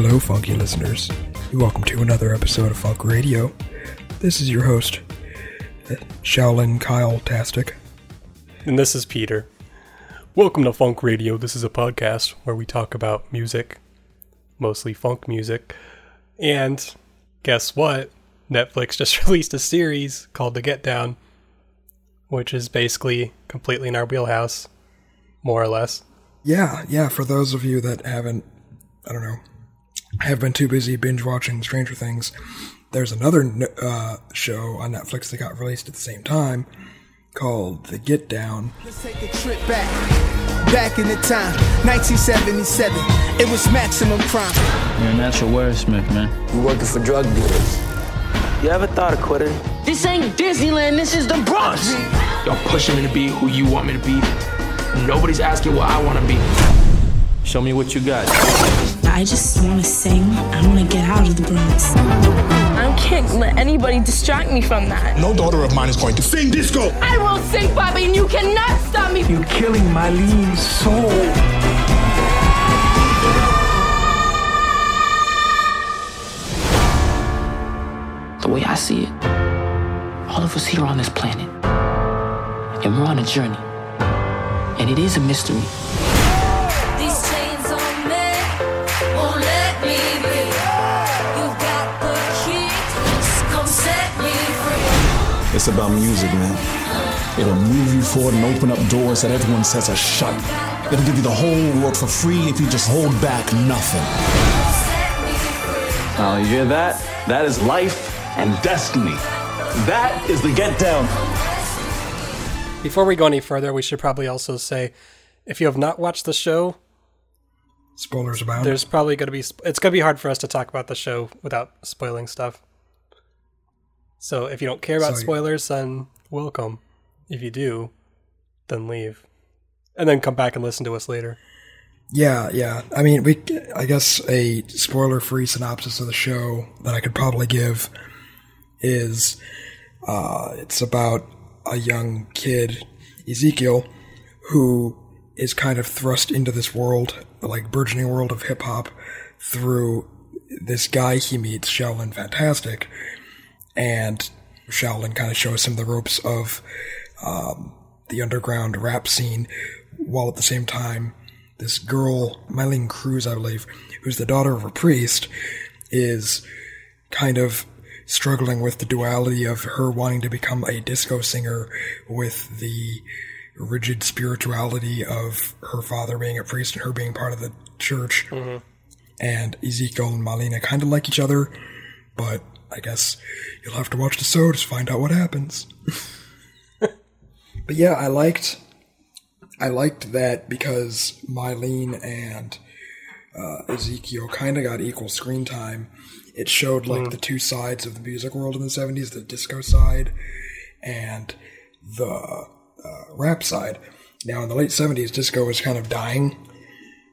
Hello, funky listeners. Welcome to another episode of Funk Radio. This is your host, Shaolin Kyle Tastic. And this is Peter. Welcome to Funk Radio. This is a podcast where we talk about music, mostly funk music. And guess what? Netflix just released a series called The Get Down, which is basically completely in our wheelhouse, more or less. Yeah, yeah, for those of you that haven't, I don't know, have been too busy binge watching Stranger Things, there's another uh, show on Netflix that got released at the same time called The Get Down. Let's take a trip back. Back in the time, 1977, it was maximum crime. You're a natural wordsmith, man. You're working for drug dealers. You ever thought of quitting? This ain't Disneyland, this is the Bronx. Y'all pushing me to be who you want me to be. Nobody's asking what I want to be. Show me what you got. I just want to sing. I want to get out of the Bronx. I can't let anybody distract me from that. No daughter of mine is going to sing disco. I will sing, Bobby, and you cannot stop me. You're killing my lean soul. The way I see it, all of us here on this planet, and we're on a journey, and it is a mystery. It's about music, man. It'll move you forward and open up doors that everyone says are shut. It'll give you the whole world for free if you just hold back nothing. Oh, you hear that? That is life and destiny. That is the get down. Before we go any further, we should probably also say if you have not watched the show, Spoilers about. there's probably going to be it's going to be hard for us to talk about the show without spoiling stuff. So if you don't care about So- spoilers, then welcome. If you do, then leave. And then come back and listen to us later. Yeah, yeah. I mean, we. I guess a spoiler-free synopsis of the show that I could probably give is, uh, it's about a young kid, Ezekiel, who is kind of thrust into this world, like burgeoning world of hip hop, through this guy he meets, Shaolin Fantastic, and Shaolin kind of shows him the ropes of um, the underground rap scene, while at the same time, this girl, Mylene Cruz, I believe, who's the daughter of a priest, is kind of struggling with the duality of her wanting to become a disco singer with the rigid spirituality of her father being a priest and her being part of the church. And Ezekiel and Malina kind of like each other, but I guess you'll have to watch the show to find out what happens. but yeah, I liked I liked that because Mylene and uh, Ezekiel kind of got equal screen time. It showed like the two sides of the music world in the 70s the disco side and the uh, rap side. Now, in the late 70s, disco was kind of dying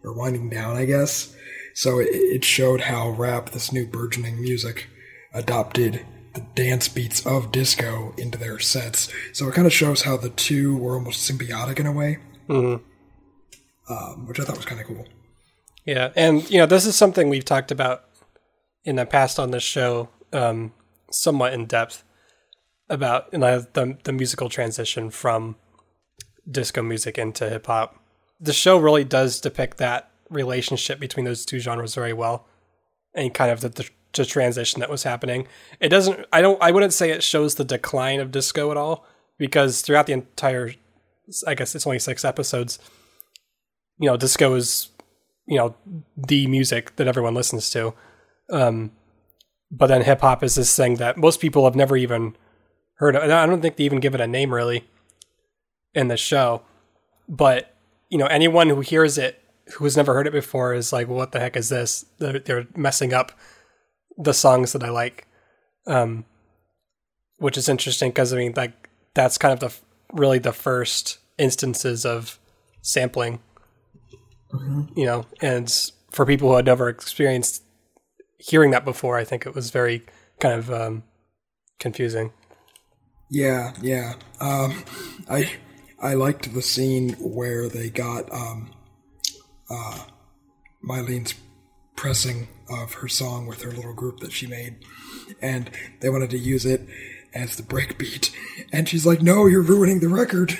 or winding down, I guess. So it, it showed how rap, this new burgeoning music, adopted the dance beats of disco into their sets. So it kind of shows how the two were almost symbiotic in a way um, which I thought was kind of cool. Yeah, and you know, this is something we've talked about in the past on this show, um, somewhat in depth about you know, the the musical transition from disco music into hip hop. The show really does depict that relationship between those two genres very well, and kind of the, the, the transition that was happening. It doesn't. I don't. I wouldn't say it shows the decline of disco at all because throughout the entire, I guess it's only six episodes. You know, disco is you know the music that everyone listens to um but then hip hop is this thing that most people have never even heard of and i don't think they even give it a name really in the show but you know anyone who hears it who has never heard it before is like what the heck is this they're, they're messing up the songs that i like um which is interesting because i mean like that's kind of the really the first instances of sampling you know, and for people who had never experienced hearing that before, I think it was very kind of um, confusing. Yeah, yeah. Um, I I liked the scene where they got um, uh, Mylene's pressing of her song with her little group that she made, and they wanted to use it as the break beat, and she's like, "No, you're ruining the record."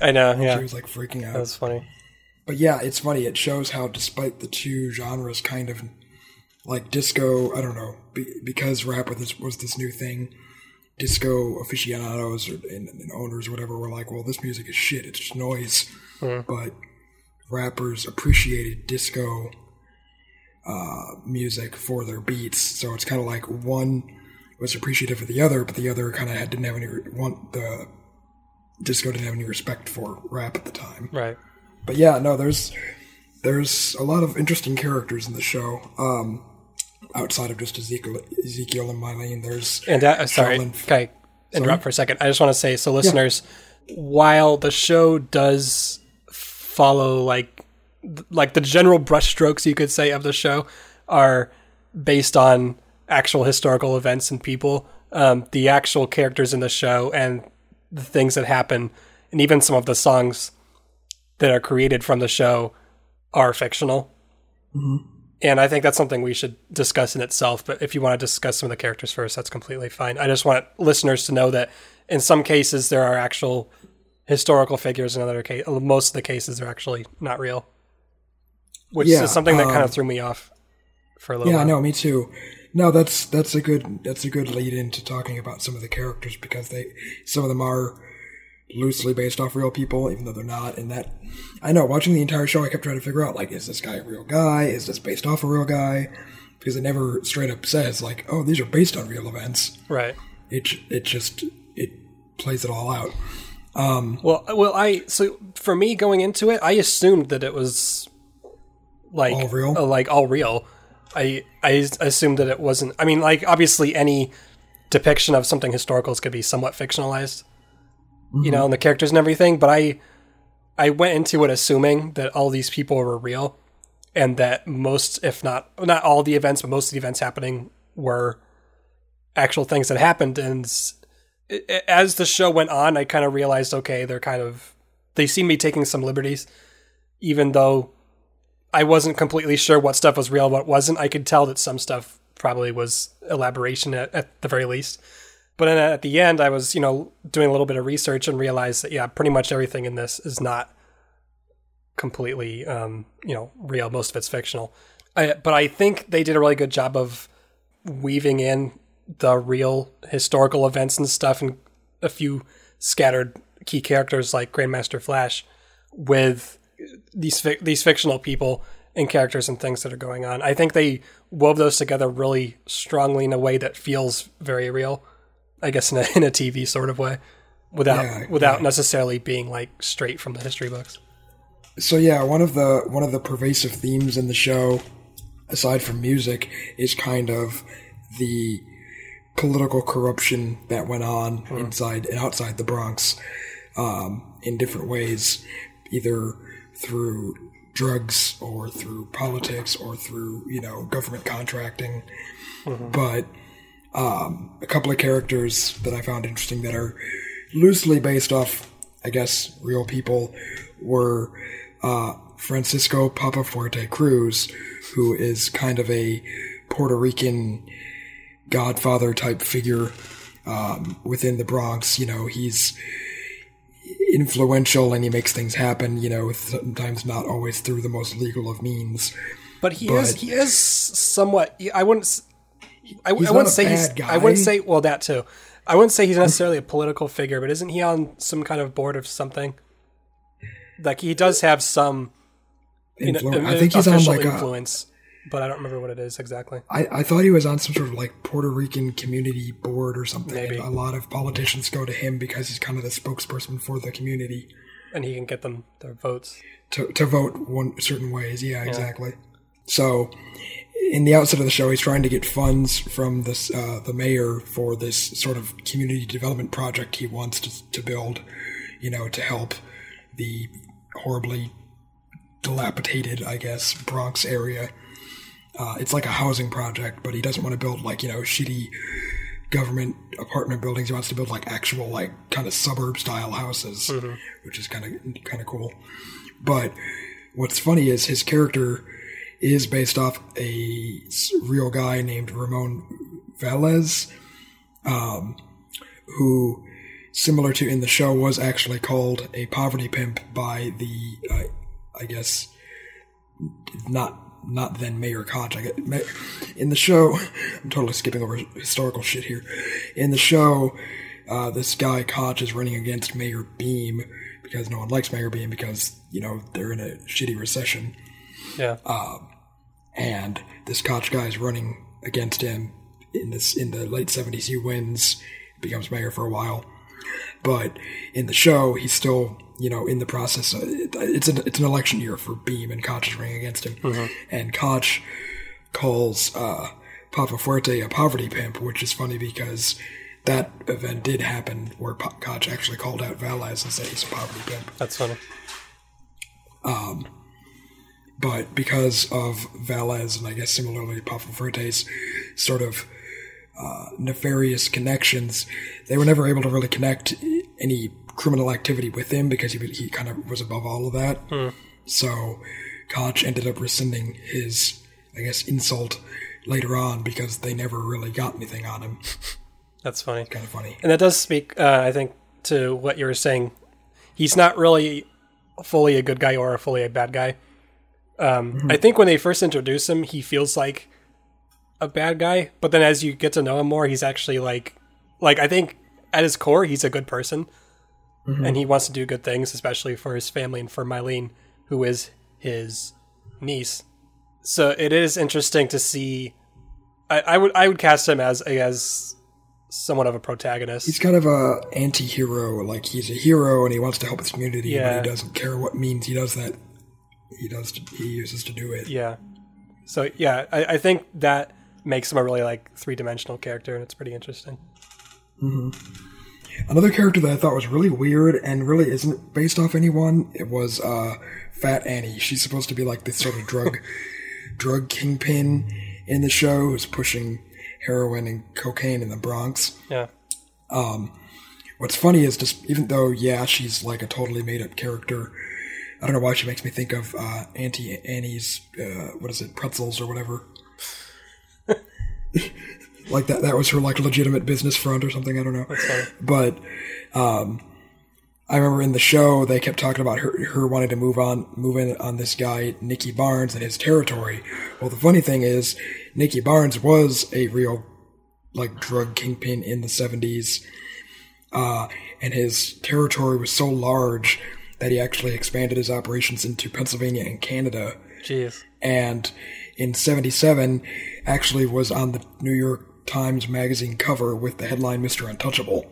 I know. Yeah, She was like freaking out. that was funny. But yeah, it's funny. It shows how, despite the two genres, kind of like disco, I don't know, be, because rap was this, was this new thing. Disco aficionados or, and, and owners, or whatever, were like, "Well, this music is shit. It's just noise." Hmm. But rappers appreciated disco uh, music for their beats, so it's kind of like one was appreciative of the other, but the other kind of had didn't have any want the disco didn't have any respect for rap at the time. Right. But yeah, no, there's there's a lot of interesting characters in the show. Um, outside of just Ezekiel, Ezekiel and Mylene, there's And uh, sorry, Shaolin- can I interrupt for a second? I just want to say, so listeners, while the show does follow like like the general brushstrokes, you could say, of the show are based on actual historical events and people. Um, the actual characters in the show and the things that happen, and even some of the songs that are created from the show are fictional. And I think that's something we should discuss in itself. But if you want to discuss some of the characters first, that's completely fine. I just want listeners to know that in some cases there are actual historical figures. In other case, most of the cases are actually not real, which Yeah, is something that kind um, of threw me off for a little. yeah, while. no, me too. No, that's that's a good that's a good lead into talking about some of the characters because they some of them are loosely based off real people, even though they're not. And that I know watching the entire show, I kept trying to figure out like, is this guy a real guy? Is this based off a real guy? Because it never straight up says like, oh, these are based on real events. Right. It it just it plays it all out. Um, Well, well, I so for me going into it, I assumed that it was like All real? uh, like all real. I I assumed that it wasn't. I mean, like obviously any depiction of something historical is going to be somewhat fictionalized, you know, and the characters and everything. But I I went into it assuming that all these people were real, and that most, if not not all the events, but most of the events happening were actual things that happened. And as the show went on, I kind of realized, okay, they're kind of they seem to be taking some liberties, even though I wasn't completely sure what stuff was real, what wasn't. I could tell that some stuff probably was elaboration at, at the very least. But then at the end, I was, you know, doing a little bit of research and realized that, yeah, pretty much everything in this is not completely, um, you know, real. Most of it's fictional. I, but I think they did a really good job of weaving in the real historical events and stuff and a few scattered key characters like Grandmaster Flash with these fi- these fictional people and characters and things that are going on. I think they wove those together really strongly in a way that feels very real. I guess in a in a TV sort of way, without Yeah, without yeah. necessarily being like straight from the history books. So yeah, one of the one of the pervasive themes in the show, aside from music, is kind of the political corruption that went on inside and outside the Bronx, um, in different ways, either through drugs or through politics or through you know government contracting. But um, a couple of characters that I found interesting that are loosely based off, I guess, real people were uh, Francisco Papa Fuerte Cruz, who is kind of a Puerto Rican godfather type figure um, within the Bronx. You know, he's influential and he makes things happen, you know, sometimes not always through the most legal of means. But he But- is he is somewhat. I wouldn't. I, I wouldn't a say he's. bad I wouldn't say well that too. I wouldn't say he's necessarily a political figure, but isn't he on some kind of board of something? Like he does have some. You know, I uh, think he's on like a, influence, but I don't remember what it is exactly. I, I thought he was on some sort of like Puerto Rican community board or something. Maybe. And a lot of politicians go to him because he's kind of the spokesperson for the community And he can get them their votes. to, to vote one certain ways. Yeah, exactly. So, in the outset of the show, he's trying to get funds from this uh, the mayor for this sort of community development project he wants to, to build. You know, to help the horribly dilapidated, I guess, Bronx area. Uh, it's like a housing project, but he doesn't want to build like you know shitty government apartment buildings. He wants to build like actual like kind of suburb style houses, which is kind of kind of cool. But what's funny is his character is based off a real guy named Ramon Velez, um, who, similar to in the show, was actually called a poverty pimp by the, uh, I guess, not not then Mayor Koch. I get in the show. I'm totally skipping over historical shit here. In the show, uh, this guy Koch is running against Mayor Beame because no one likes Mayor Beame because you know they're in a shitty recession, Yeah. and this Koch guy is running against him in this in the late 70s. He wins, becomes mayor for a while, but in the show he's still you know in the process. uh, It's an it's an election year for Beame, and Koch is running against him, and Koch calls uh, Papa Fuerte a poverty pimp, which is funny because. That event did happen where Po- Koch actually called out Velez and said he's a poverty pimp. That's funny. but because of Velez and I guess similarly Papa Fuerte's sort of uh, nefarious connections, they were never able to really connect any criminal activity with him because he, he kind of was above all of that. So Koch ended up rescinding his, I guess, insult later on because they never really got anything on him. That's funny. Kind of funny. And that does speak, uh, I think, to what you were saying. He's not really fully a good guy or a fully a bad guy. Um, I think when they first introduce him, he feels like a bad guy, but then as you get to know him more, he's actually like, like I think at his core, he's a good person, and mm-hmm. he wants to do good things, especially for his family and for Mylene, who is his niece. So it is interesting to see. I, I would I would cast him as as somewhat of a protagonist. He's kind of a anti-hero. Like he's a hero and he wants to help his community, Yeah. but he doesn't care what means he does that. He does. To, he uses to do it. Yeah. So yeah, I, I think that makes him a really like three dimensional character, and it's pretty interesting. Mm-hmm. Another character that I thought was really weird and really isn't based off anyone. It was uh, Fat Annie. She's supposed to be like this sort of drug drug kingpin in the show, who's pushing heroin and cocaine in the Bronx. Yeah. What's funny is just even though yeah she's like a totally made up character, I don't know why she makes me think of uh, Auntie Annie's uh, what is it pretzels or whatever. like that that was her like legitimate business front or something. I don't know, but um, I remember in the show they kept talking about her her wanting to move on move in on this guy Nicky Barnes and his territory. Well, the funny thing is Nicky Barnes was a real like drug kingpin in the seventies uh, and his territory was so large that he actually expanded his operations into Pennsylvania and Canada. Jeez. And in 77, actually was on the New York Times Magazine cover with the headline Mr. Untouchable.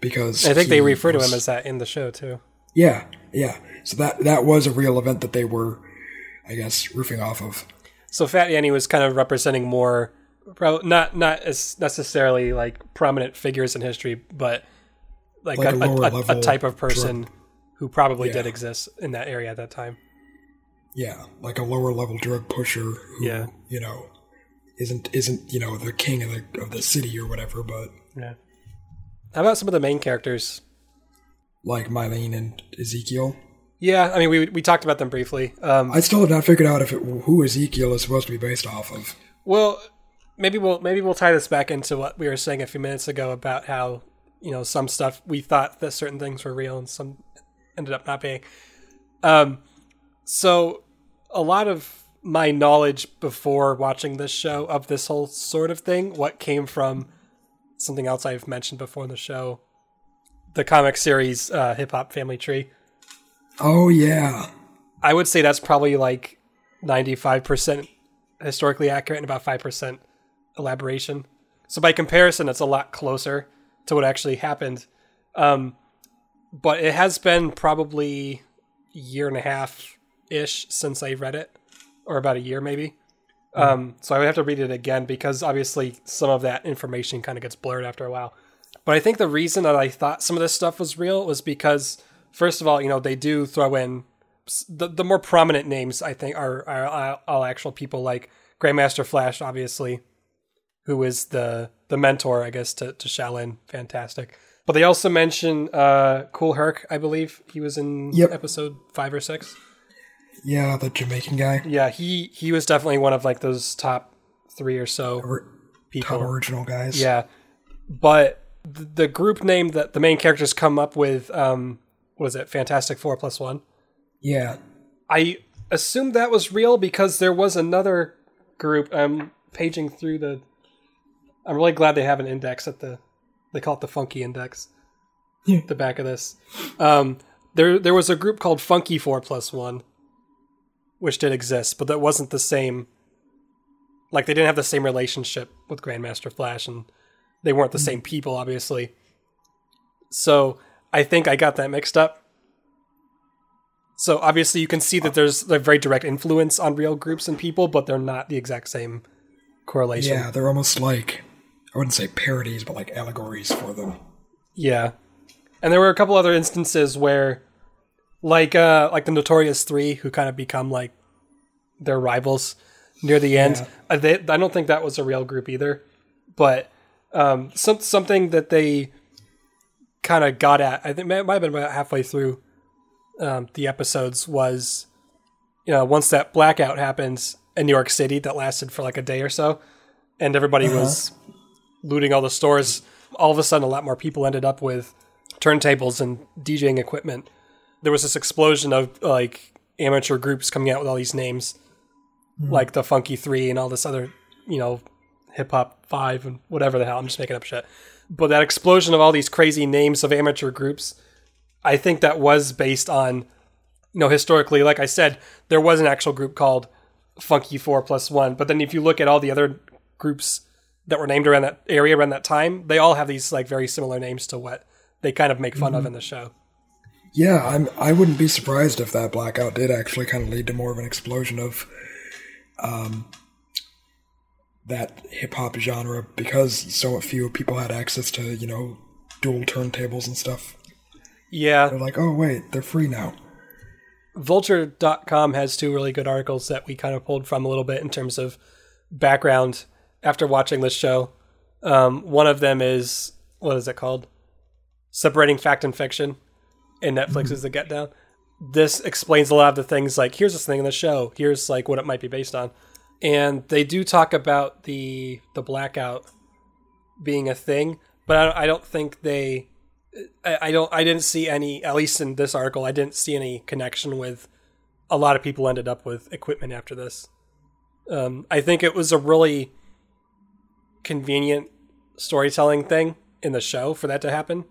Because I think they he refer to him as that in the show too. Yeah, yeah. So that, that was a real event that they were, I guess, roofing off of. So Fat Annie was kind of representing more, not not as necessarily like prominent figures in history, but like, Like a, a a- a- a type of person drug- who probably Yeah. did exist in that area at that time. Yeah, like a lower level drug pusher who, Yeah. you know, isn't isn't you know the king of the of the city or whatever, but Yeah. How about some of the main characters? like Mylene and Ezekiel. Yeah, I mean we we talked about them briefly. Um, I still have not figured out if it, who Ezekiel is supposed to be based off of. Well, maybe we'll maybe we'll tie this back into what we were saying a few minutes ago about how you know some stuff we thought that certain things were real and some ended up not being. Um, so a lot of my knowledge before watching this show of this whole sort of thing, what came from something else I've mentioned before in the show, the comic series uh, Hip Hop Family Tree. Oh yeah, I would say that's probably like 95% historically accurate and about 5% elaboration. So by comparison, it's a lot closer to what actually happened. Um, but it has been probably a year and a half ish since I read it, or about a year maybe. Um, so I would have to read it again because obviously some of that information kind of gets blurred after a while. But I think the reason that I thought some of this stuff was real was because, first of all, you know, they do throw in the, the more prominent names, I think, are, are all actual people like Grandmaster Flash, obviously, who is the the mentor, I guess, to, to Shaolin. Fantastic. But they also mention uh, Kool Herc, I believe. He was in Yep. episode five or six. Yeah, the Jamaican guy. Yeah, he he was definitely one of like those top three or so Or- people. Top original guys. Yeah, but th- the group name that the main characters come up with, um, what is it? Fantastic Four plus one. Yeah. I assumed that was real because there was another group. I'm paging through the. I'm really glad they have an index at the. They call it the Funky Index. The back of this. Um, there, there was a group called Funky Four Plus One, which did exist, but that wasn't the same. Like they didn't have the same relationship with Grandmaster Flash, and they weren't the same mm. people, obviously. So I think I got that mixed up. So obviously you can see that there's a very direct influence on real groups and people, but they're not the exact same correlation. Yeah, they're almost like I wouldn't say parodies, but like allegories for them. Yeah. And there were a couple other instances where like uh like the Notorious 3 who kind of become like their rivals near the end. Yeah. Uh, they, I don't think that was a real group either, but um some something that they kind of got at I think it might have been about halfway through um the episodes was you know once that blackout happens in New York City that lasted for like a day or so and everybody was looting all the stores all of a sudden a lot more people ended up with turntables and DJing equipment. There was this explosion of like amateur groups coming out with all these names, like the Funky Three and all this other, you know, Hip Hop Five and whatever the hell. I'm just making up shit. But that explosion of all these crazy names of amateur groups, I think that was based on, you know, historically, like I said, there was an actual group called Funky Four Plus One. But then if you look at all the other groups that were named around that area around that time, they all have these like very similar names to what they kind of make fun of Mhm. in the show. Yeah, I'm. I wouldn't be surprised if that blackout did actually kind of lead to more of an explosion of, um, that hip hop genre because so few people had access to you know dual turntables and stuff. Yeah. They're like, oh wait, they're free now. Vulture.com has two really good articles that we kind of pulled from a little bit in terms of background after watching this show. Um, one of them is, what is it called? Separating Fact and Fiction in Netflix is The Get Down. This explains a lot of the things like, here's this thing in the show, here's like what it might be based on. And they do talk about the the blackout being a thing, but I, I don't think they I, I don't I didn't see any at least in this article I didn't see any connection with a lot of people ended up with equipment after this. Um, I think it was a really convenient storytelling thing in the show for that to happen,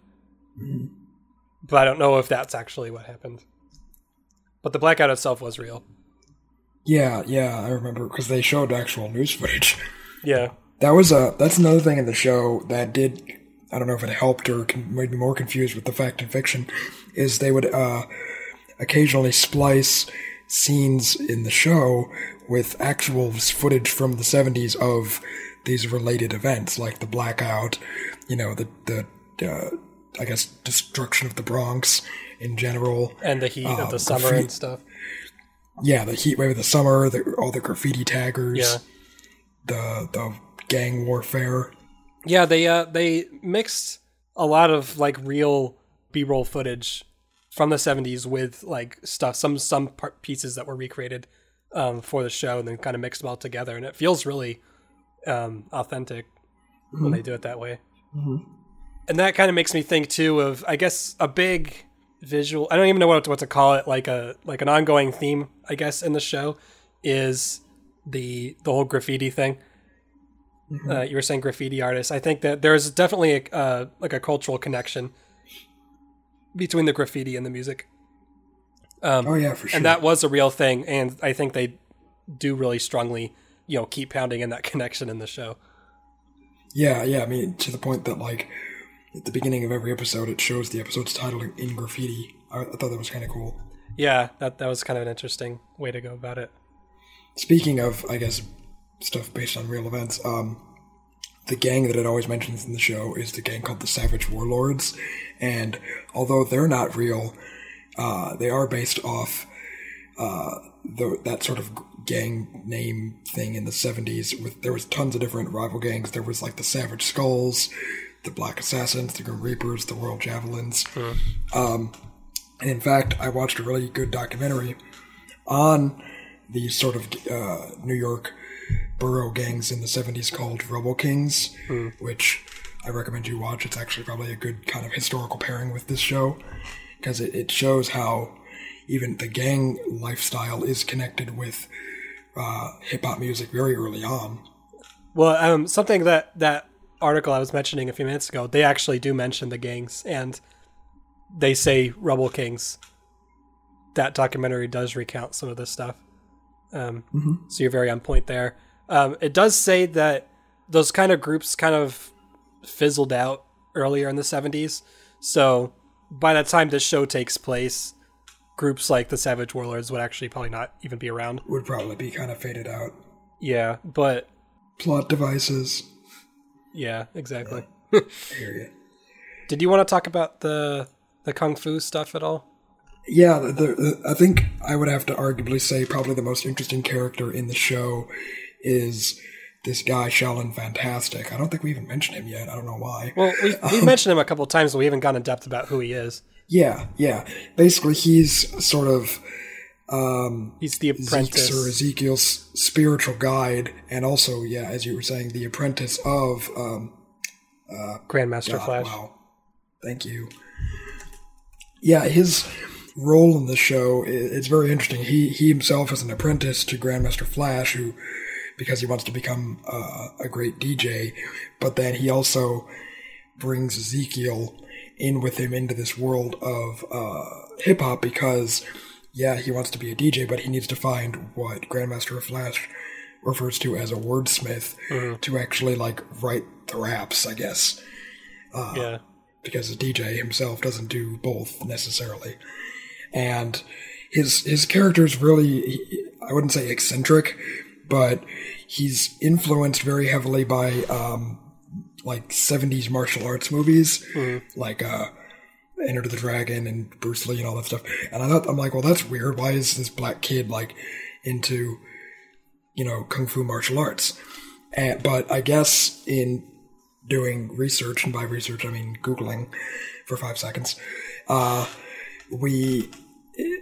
but I don't know if that's actually what happened. But the blackout itself was real. Yeah, yeah, I remember because they showed actual news footage. Yeah. That was a that's another thing in the show that did I don't know if it helped or made me more confused with the fact and fiction is they would uh, occasionally splice scenes in the show with actual footage from the 70s of these related events like the blackout, you know, the the uh, I guess destruction of the Bronx in general And the heat uh, of the summer graffiti- and stuff. Yeah, the heat wave of the summer, the, all the graffiti taggers, Yeah. the the gang warfare. Yeah, they uh they mixed a lot of like real B-roll footage from the 70s with like stuff some some part pieces that were recreated um for the show and then kind of mixed them all together and it feels really um authentic when Mhm. they do it that way. And that kind of makes me think too of I guess a big visual I don't even know what to, what to call it like a like an ongoing theme I guess in the show is the the whole graffiti thing uh, you were saying graffiti artists. I think that there's definitely a, uh, like a cultural connection between the graffiti and the music. Um, Oh, yeah, for sure. And that was a real thing, and I think they do really strongly, you know, keep pounding in that connection in the show. Yeah, yeah. I mean, to the point that like at the beginning of every episode, it shows the episode's title in- graffiti. I, I thought that was kind of cool. Yeah, that that was kind of an interesting way to go about it. Speaking of, I guess, stuff based on real events, um, the gang that it always mentions in the show is the gang called the Savage Warlords, and although they're not real, uh, they are based off uh, the, that sort of gang name thing in the '70s. With there was tons of different rival gangs. There was like the Savage Skulls, the Black Assassins, the Grim Reapers, the Royal Javelins. Um, and in fact, I watched a really good documentary on these sort of uh, New York borough gangs in the 70s called Rubble Kings, which I recommend you watch. It's actually probably a good kind of historical pairing with this show because it, it shows how even the gang lifestyle is connected with uh, hip hop music very early on. Well, um, something that that article I was mentioning a few minutes ago, they actually do mention the gangs, and they say Rubble Kings. That documentary does recount some of this stuff, um, Mhm. so you're very on point there. Um, it does say that those kind of groups kind of fizzled out earlier in the 70s. So by the time this show takes place, groups like the Savage Warlords would actually probably not even be around. Would probably be kind of faded out. Yeah, but Plot devices. Yeah, exactly. You. Did you want to talk about the the kung fu stuff at all? Yeah, the, the, I think I would have to arguably say probably the most interesting character in the show is this guy Shaolin Fantastic. I don't think we even mentioned him yet. I don't know why. Well, we we Um, mentioned him a couple of times, but we haven't gone in depth about who he is. Yeah, yeah. Basically, he's sort of um, he's the apprentice. or Ezekiel's spiritual guide, and also, yeah, as you were saying, the apprentice of um, uh, Grandmaster God, Flash. Wow, thank you. Yeah, his role in the show it's very interesting. He he himself is an apprentice to Grandmaster Flash, who because he wants to become uh, a great DJ, but then he also brings Ezekiel in with him into this world of uh, hip hop because yeah, he wants to be a DJ, but he needs to find what Grandmaster Flash refers to as a wordsmith Mhm. to actually like write the raps, I guess. Uh, Yeah. Because a DJ himself doesn't do both necessarily, and his his character is really he- I wouldn't say eccentric, but he's influenced very heavily by um, like 70s martial arts movies, like uh, Enter the Dragon and Bruce Lee and all that stuff. And I thought, I'm like, well, that's weird. Why is this black kid like into, you know, kung fu martial arts? And, but I guess in doing research, and by research I mean Googling for five seconds, uh, we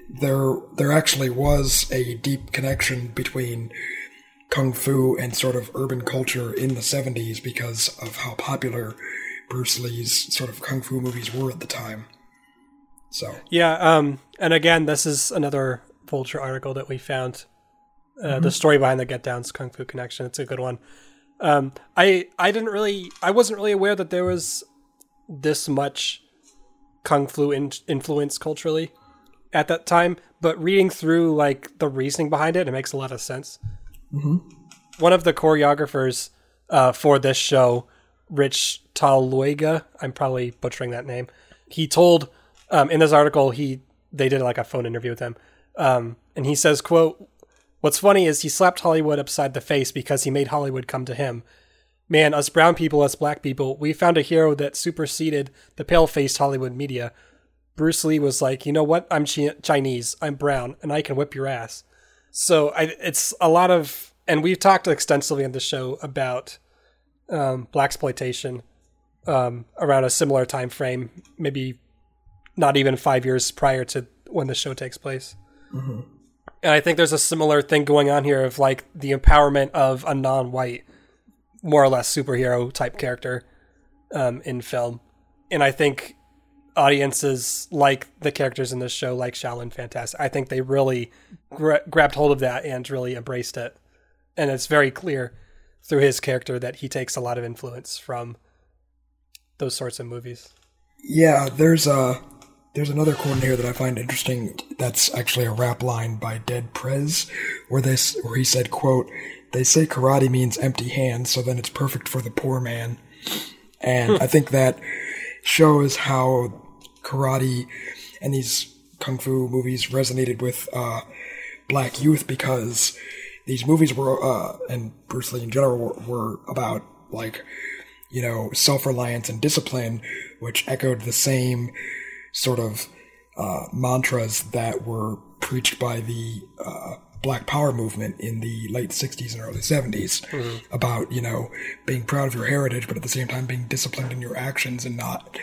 there there actually was a deep connection between kung fu and sort of urban culture in the 70s because of how popular Bruce Lee's sort of kung fu movies were at the time. So, Yeah, um, and again, this is another Vulture article that we found. Uh, The Mhm. story behind the Get Down's Kung Fu Connection. It's a good one. Um, I I didn't really, I wasn't really aware that there was this much kung fu in- influence culturally at that time. But reading through like the reasoning behind it, it makes a lot of sense. mhm. One of the choreographers uh, for this show, Rich Talauega, I'm probably butchering that name. He told um, in this article he they did like a phone interview with him, um, and he says, "quote What's funny is he slapped Hollywood upside the face because he made Hollywood come to him. Man, us brown people, us black people, we found a hero that superseded the pale-faced Hollywood media. Bruce Lee was like, you know what? I'm chi- Chinese, I'm brown, and I can whip your ass. So I, it's a lot of, and we've talked extensively on the show about um, blaxploitation um, around a similar time frame, maybe not even five years prior to when the show takes place. Mhm. And I think there's a similar thing going on here of like the empowerment of a non-white, more or less superhero type character um, in film. And I think audiences like the characters in this show, like Shaolin Fantastic, I think they really gra- grabbed hold of that and really embraced it. And it's very clear through his character that he takes a lot of influence from those sorts of movies. Yeah, there's a there's another quote in here that I find interesting. That's actually a rap line by Dead Prez, where this where he said, "quote They say karate means empty hands, so then it's perfect for the poor man." And I think that shows how karate and these kung fu movies resonated with uh, black youth because these movies were uh, and Bruce Lee in general were, were about like you know self reliance and discipline, which echoed the same sort of uh, mantras that were preached by the uh, Black Power movement in the late 60s and early 70s Mhm. about, you know, being proud of your heritage, but at the same time being disciplined in your actions and not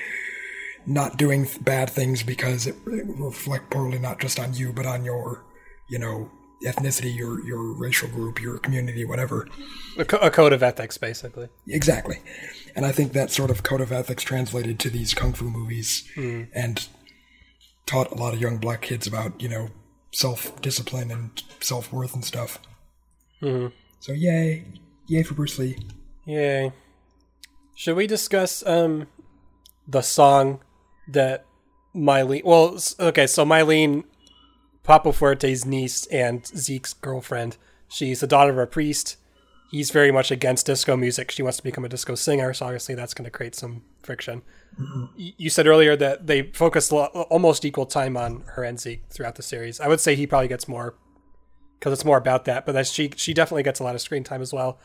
not doing th- bad things because it, it reflect poorly not just on you but on your you know, ethnicity, your your racial group, your community, whatever. A, co- a code of ethics, basically. Exactly. And I think that sort of code of ethics translated to these kung fu movies Mm. and taught a lot of young black kids about, you know, self discipline and self worth and stuff. Mhm. So yay. Yay for Bruce Lee. Yay. Should we discuss um the song that Mylene? Well, okay, so Mylene, Papa Fuerte's niece and Zeke's girlfriend. She's the daughter of a priest. He's very much against disco music. She wants to become a disco singer, so obviously that's going to create some friction. Y- You said earlier that they focus almost equal time on her and Zeke throughout the series. I would say he probably gets more because it's more about that, but that's, she she definitely gets a lot of screen time as well.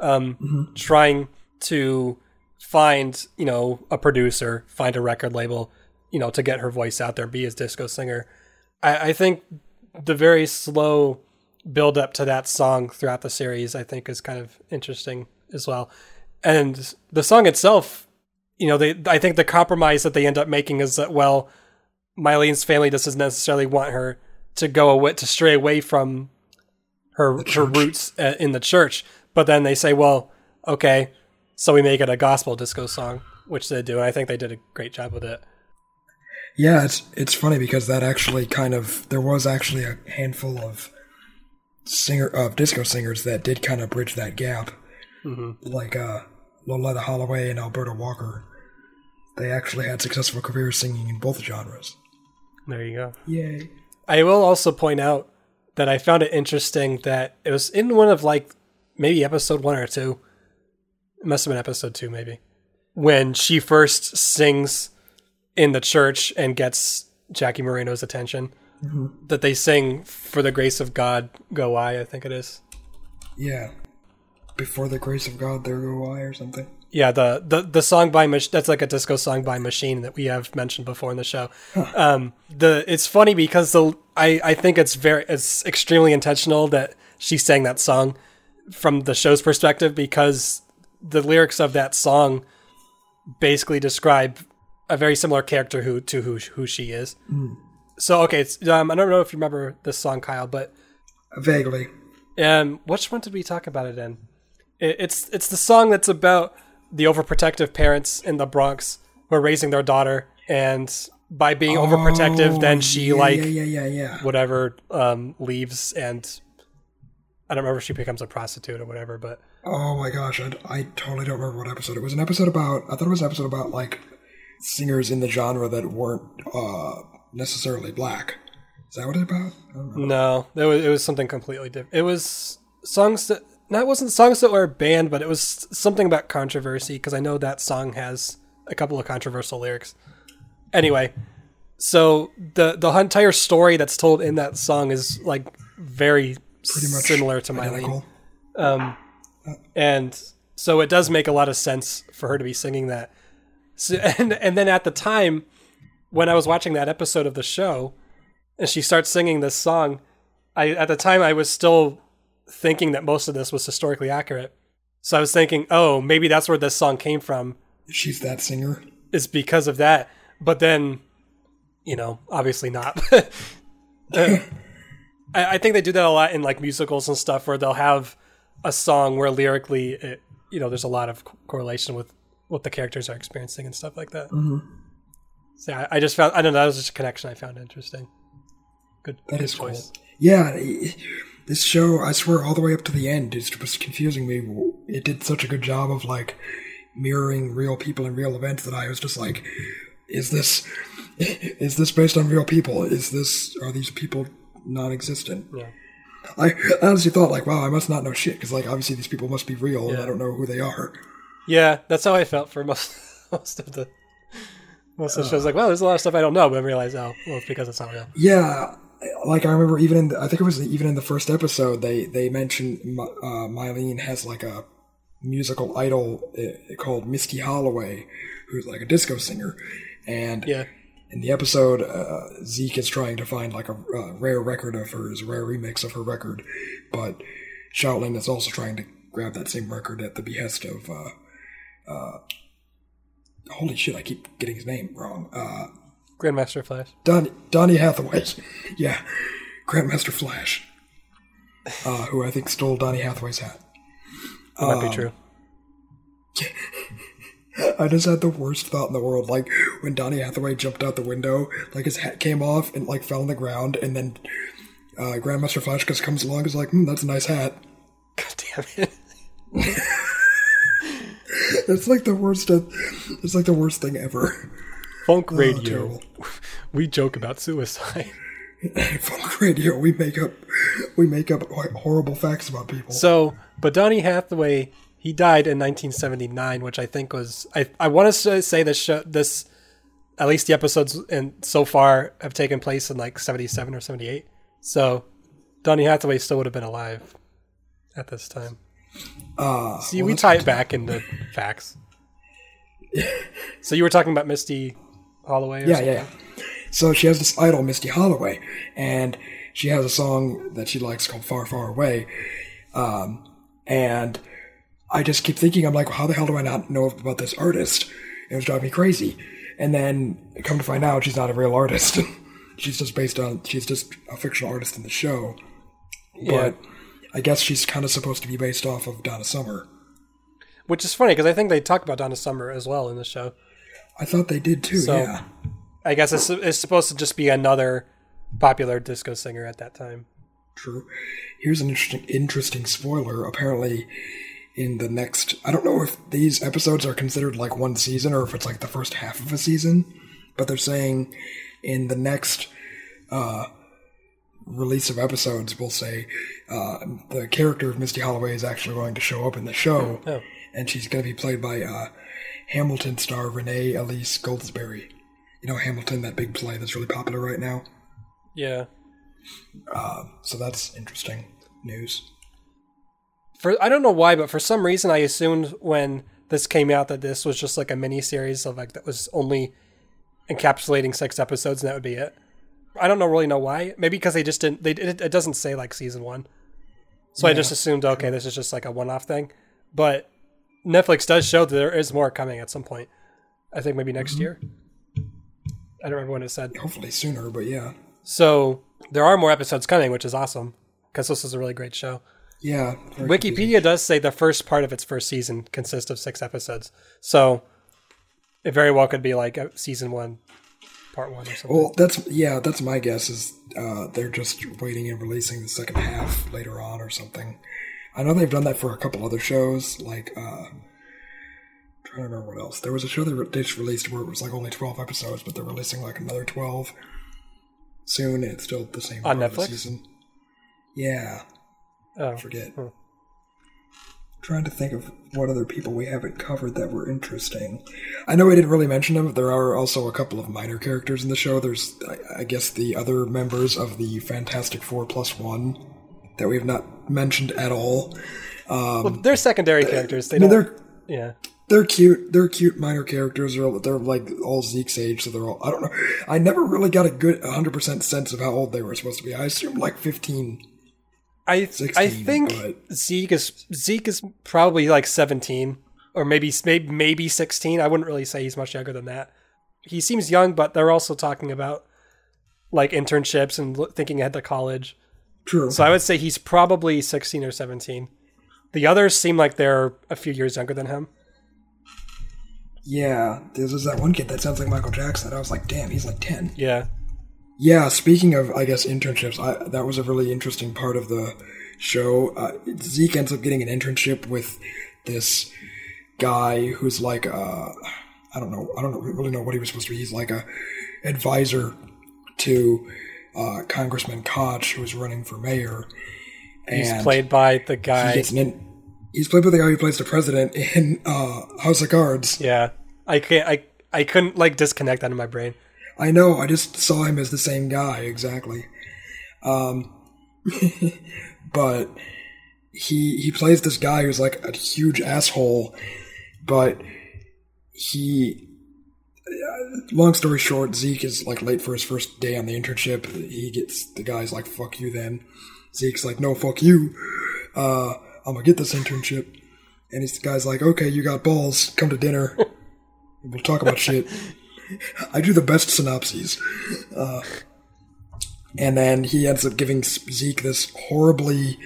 Um, Trying to find you know a producer, find a record label, you know, to get her voice out there, be a disco singer. I, I think the very slow build up to that song throughout the series, I think, is kind of interesting as well. And the song itself, you know, they I think the compromise that they end up making is that well, Mylene's family doesn't necessarily want her to go away to stray away from her her roots uh, in the church, but then they say, well, okay, so we make it a gospel disco song, which they do, and I think they did a great job with it. Yeah, it's it's funny because that actually kind of there was actually a handful of singer of disco singers that did kind of bridge that gap, Mhm. like uh, Loleatta Holloway and Alberta Walker. They actually had successful careers singing in both genres. There you go. Yay! I will also point out that I found it interesting that it was in one of like maybe episode one or two. It must have been episode two, maybe. When she first sings in the church and gets Jackie Moreno's attention. Mhm. That they sing For the Grace of God Go I, I think it is. Yeah, before the grace of God, there go I, or something. Yeah, the the the song by Mach- that's like a disco song by Machine that we have mentioned before in the show. Um, the it's funny because the I I think it's very it's extremely intentional that she sang that song from the show's perspective because the lyrics of that song basically describe a very similar character who to who who she is. Mm. So okay, it's, um, I don't know if you remember this song, Kyle, but Vaguely. um, which one did we talk about it in? It, it's it's the song that's about the overprotective parents in the Bronx who are raising their daughter, and by being overprotective, Oh, then she yeah, like yeah, yeah, yeah, yeah. whatever um, leaves, and I don't remember if she becomes a prostitute or whatever, but Oh my gosh, I, I totally don't remember what episode. It was an episode about, I thought it was an episode about, like, singers in the genre that weren't uh, necessarily black. Is that what it's about? I don't remember. no, it was it was something completely different. It was songs that that wasn't songs that were banned, but it was something about controversy because I know that song has a couple of controversial lyrics. Anyway, so the the entire story that's told in that song is like very Pretty much similar to Mylene. identical. Um, and so it does make a lot of sense for her to be singing that. So, and and then at the time when I was watching that episode of the show, and she starts singing this song, I at the time I was still thinking that most of this was historically accurate. So I was thinking, oh, maybe that's where this song came from. She's that singer. Is because of that. But then, you know, obviously not. Uh, I, I think they do that a lot in like musicals and stuff, where they'll have a song where lyrically, it, you know, there's a lot of co- correlation with what the characters are experiencing and stuff like that. Mhm. So I, I just found, I don't know, that was just a connection I found interesting. Good, That good is cool. Yeah, this show, I swear, all the way up to the end, it was confusing me. It did such a good job of like mirroring real people and real events that I was just like, is this is this based on real people? Is this are these people non-existent? Yeah. I honestly thought like, wow, I must not know shit because like obviously these people must be real and I don't know who they are. Yeah, that's how I felt for most most of the most of the shows. Like, well, there's a lot of stuff I don't know, but I realize, oh, well, it's because it's not real. Yeah, like I remember even in the, I think it was even in the first episode they they mentioned uh, Mylene has like a musical idol uh, called Misty Holloway, who's like a disco singer, and Yeah. in the episode uh, Zeke is trying to find like a uh, rare record of hers, a rare remix of her record, but Shaolin is also trying to grab that same record at the behest of. Uh, uh, holy shit! I keep getting his name wrong. Uh, Grandmaster Flash. Don, Donny Hathaway. yeah. Grandmaster Flash, uh, who I think stole Donny Hathaway's hat. That might Um, be true. I just had the worst thought in the world. Like when Donny Hathaway jumped out the window, like his hat came off and like fell on the ground, and then uh, Grandmaster Flash just comes along and is like, hmm, "That's a nice hat." God damn it. It's like the worst. Of, it's like the worst thing ever. Funk Oh, Radio. terrible. we joke about suicide. Funk radio. We make up. We make up horrible facts about people. So, but Donny Hathaway, he died in 1979, which I think was I I want to say this show this at least the episodes and so far have taken place in like 77 or 78. So, Donny Hathaway still would have been alive at this time. Uh, See, well, we tie it back into facts. So you were talking about Misty Holloway? Or Yeah, something? yeah. So she has this idol, Misty Holloway, and she has a song that she likes called "Far, Far Away." Um, and I just keep thinking, I'm like, how the hell do I not know about this artist? It was driving me crazy. And then come to find out, she's not a real artist. she's just based on, she's just a fictional artist in the show. Yeah. But I guess she's kind of supposed to be based off of Donna Summer. Which is funny because I think they talk about Donna Summer as well in the show. I thought they did too. So yeah. I guess it's, it's supposed to just be another popular disco singer at that time. True. Here's an interesting interesting spoiler. Apparently, in the next, I don't know if these episodes are considered like one season or if it's like the first half of a season, but they're saying in the next uh, release of episodes, we'll say uh, the character of Misty Holloway is actually going to show up in the show, Oh. and she's going to be played by uh, Hamilton star Renee Elise Goldsberry. You know Hamilton, that big play that's really popular right now. Yeah. Um, so that's interesting news. For I don't know why, but for some reason I assumed when this came out that this was just like a mini series of like that was only encapsulating six episodes and that would be it. I don't know really know why. Maybe because they just didn't. They it, it doesn't say like season one, so I just assumed okay, this is just like a one-off thing. But Netflix does show that there is more coming at some point. I think maybe next Mhm. year. I don't remember when it said. Hopefully sooner, but yeah. So there are more episodes coming, which is awesome because this is a really great show. Yeah. Wikipedia does say the first part of its first season consists of six episodes. So it very well could be like a season one, part one or something. Well, that's yeah, that's my guess. Is uh, they're just waiting and releasing the second half later on or something. I know they've done that for a couple other shows, like uh, trying to remember what else. There was a show they they just released where it was like only twelve episodes, but they're releasing like another twelve soon. And it's still the same On part of the Netflix? season. Yeah, oh, I forget. hmm. Trying to think of what other people we haven't covered that were interesting. I know we didn't really mention them, but there are also a couple of minor characters in the show. There's, I, I guess, the other members of the Fantastic Four plus one that we have not mentioned at all. Um, Well, they're secondary characters. They I mean, They're, yeah. they're cute. They're cute minor characters. They're they're like all Zeke's age, so they're all. I don't know. I never really got a good 100 percent sense of how old they were supposed to be. I assumed like 15. I 16, I think but- Zeke is Zeke is probably like seventeen or maybe maybe maybe sixteen. I wouldn't really say he's much younger than that. He seems young, but they're also talking about like internships and thinking ahead to college. True. So I would say he's probably sixteen or seventeen. The others seem like they're a few years younger than him. Yeah, there's there's that one kid that sounds like Michael Jackson. I was like, damn, he's like 10. Yeah. Yeah, speaking of, I guess, internships, I, that was a really interesting part of the show. Uh, Zeke ends up getting an internship with this guy who's like, uh, I don't know, I don't really know what he was supposed to be. He's like a advisor to uh, Congressman Koch, who's running for mayor. He's played by the he guy. an in- he's played by the guy who plays the president in uh, House of Cards. Yeah. I can't I I couldn't like disconnect that in my brain. I know. I just saw him as the same guy exactly. Um, but he he plays this guy who's like a huge asshole, but he. uh, Long story short, Zeke is like late for his first day on the internship. He gets the guy's like "fuck you." Then Zeke's like, "No, fuck you. Uh, I'm gonna get this internship." And he's the guy's like, "Okay, you got balls. Come to dinner. We'll talk about shit." I do the best synopses. Uh, and then he ends up giving Zeke this horribly,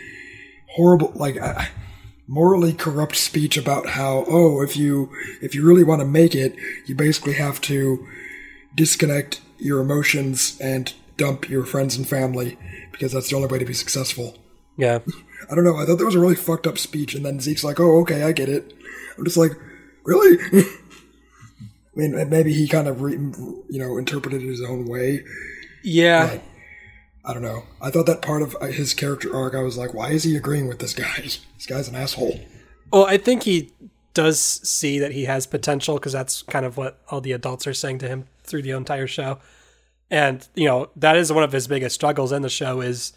horrible, like uh, morally corrupt speech about how oh if you if you really want to make it, you basically have to disconnect your emotions and dump your friends and family because that's the only way to be successful. Yeah. I don't know. I thought that was a really fucked up speech, and then Zeke's like, "Oh, okay, I get it." I'm just like, really? I mean, maybe he kind of, re- you know, interpreted it his own way. Yeah. But, I don't know. I thought that part of uh, his character arc, I was like, why is he agreeing with this guy? This guy's an asshole. Well, I think he does see that he has potential because that's kind of what all the adults are saying to him through the entire show. And, you know, that is one of his biggest struggles in the show is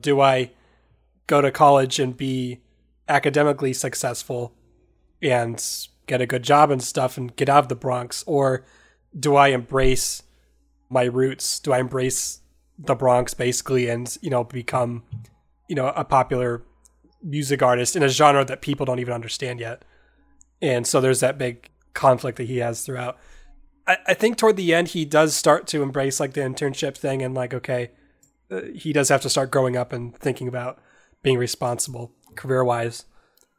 do I go to college and be academically successful and get a good job and stuff and get out of the Bronx? Or do I embrace my roots? Do I embrace the Bronx basically and, you know, become, you know, a popular music artist in a genre that people don't even understand yet? And so there's that big conflict that he has throughout. I, I think toward the end, he does start to embrace like the internship thing and like, okay, uh, he does have to start growing up and thinking about being responsible career wise.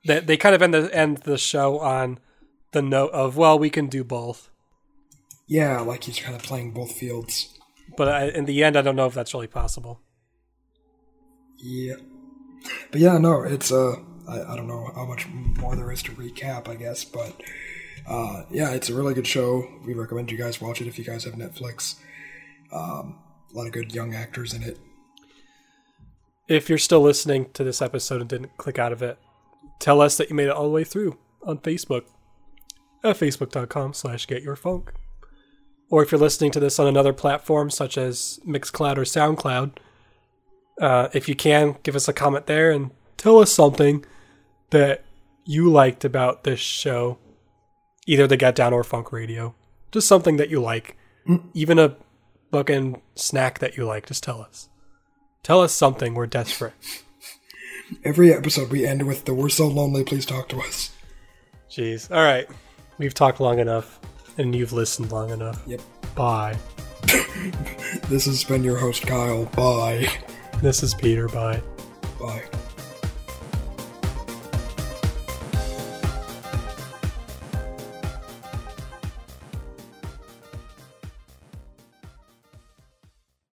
They, they kind of end the, end the show on the note of, well, we can do both. Yeah, like he's kind of playing both fields. But I, in the end, I don't know if that's really possible. Yeah. But yeah, no, it's, uh, I, I don't know how much more there is to recap, I guess, but, uh, yeah, it's a really good show. We recommend you guys watch it if you guys have Netflix. Um, a lot of good young actors in it. If you're still listening to this episode and didn't click out of it, tell us that you made it all the way through on Facebook at facebook.com slash getyourfunk. Or if you're listening to this on another platform such as Mixcloud or SoundCloud, uh, if you can, give us a comment there and tell us something that you liked about this show, either the Get Down or Funk Radio. Just something that you like. Even a fucking snack that you like, just tell us. Tell us something. We're desperate. Every episode we end with the "We're so lonely, please talk to us." Jeez. All right. We've talked long enough, and you've listened long enough. Yep. Bye. This has been your host Kyle. Bye. This is Peter. Bye. Bye.